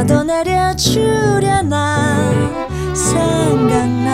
비라도 내려주려나 생각나.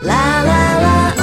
la la la.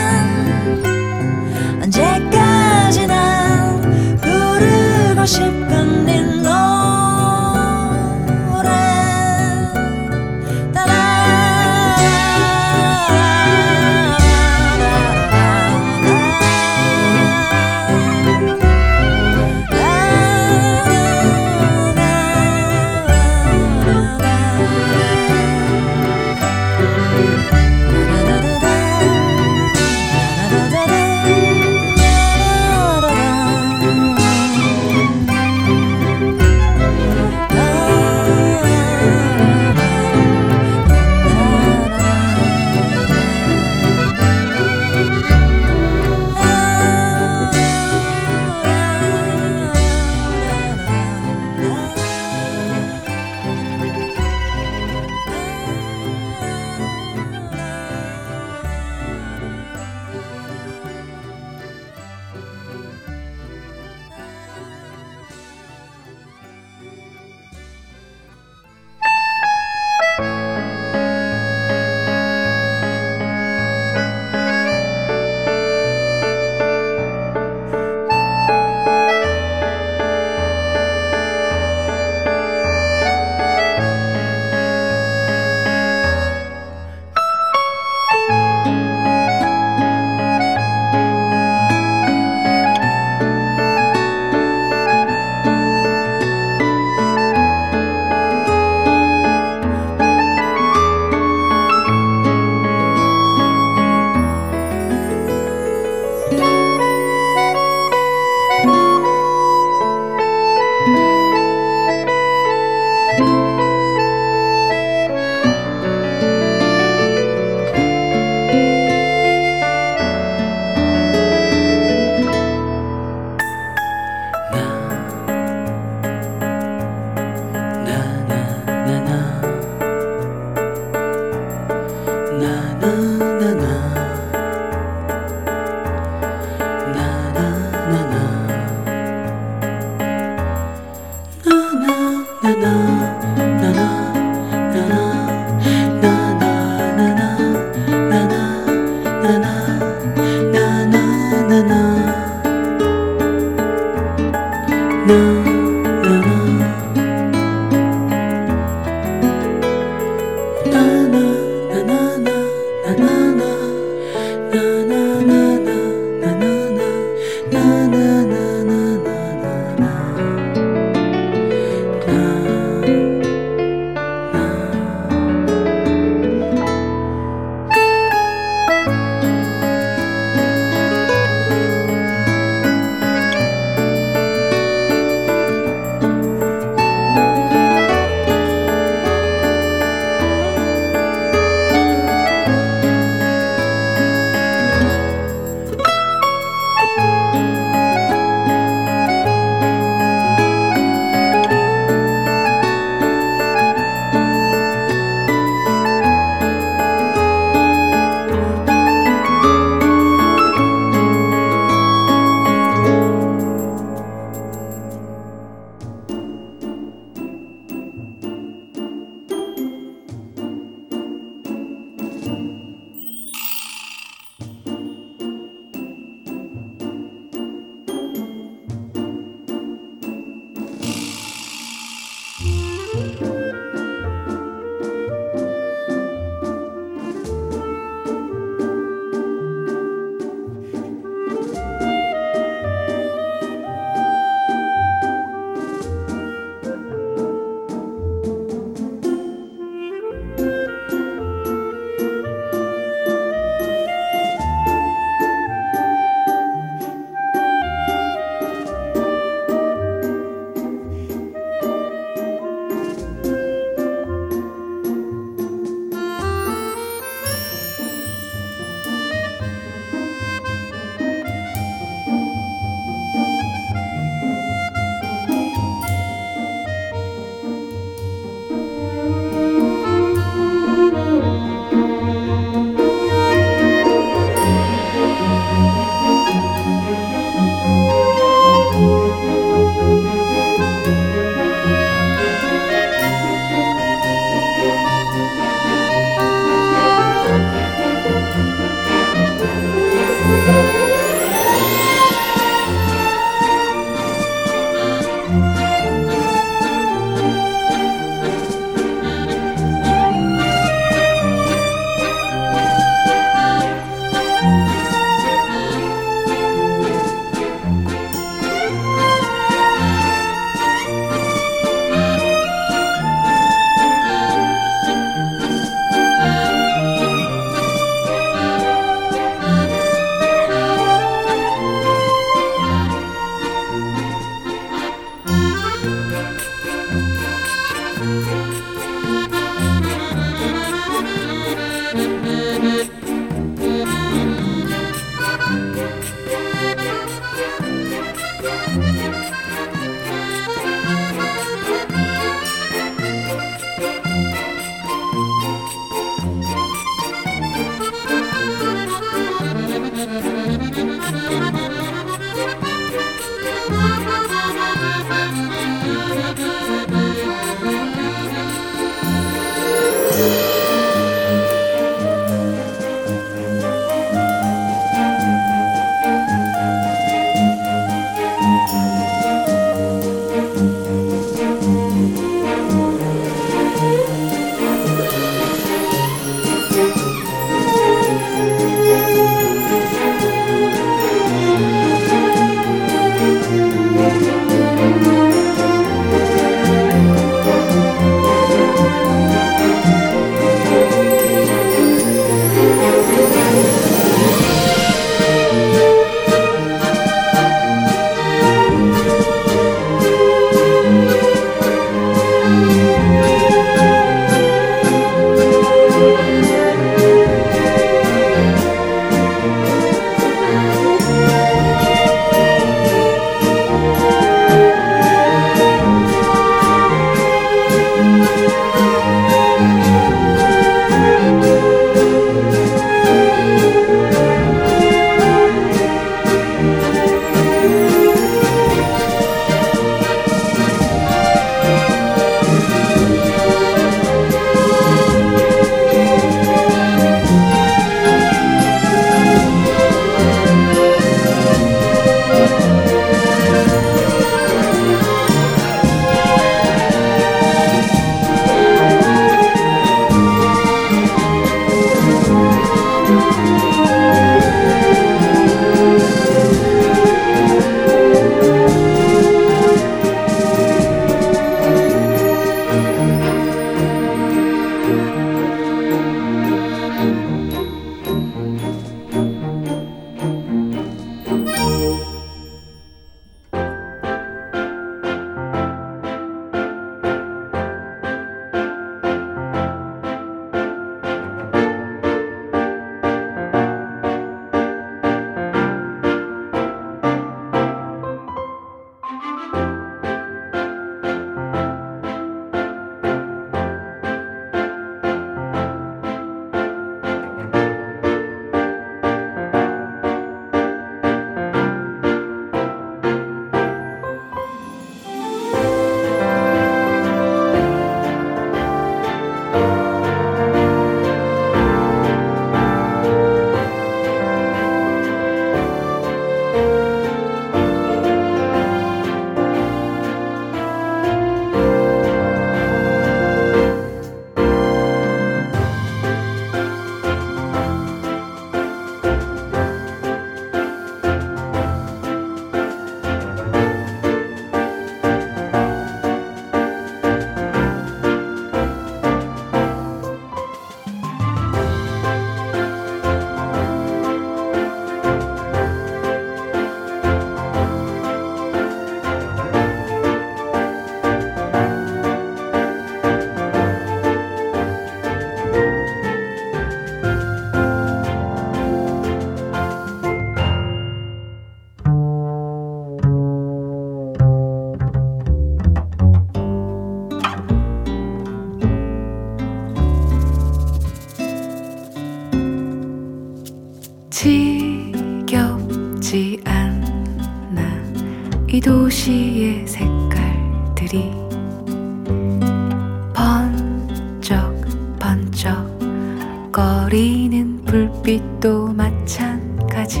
그날까지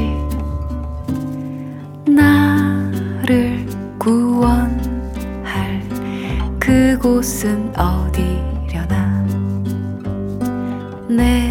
나를 구원할 그곳은 어디려나? 내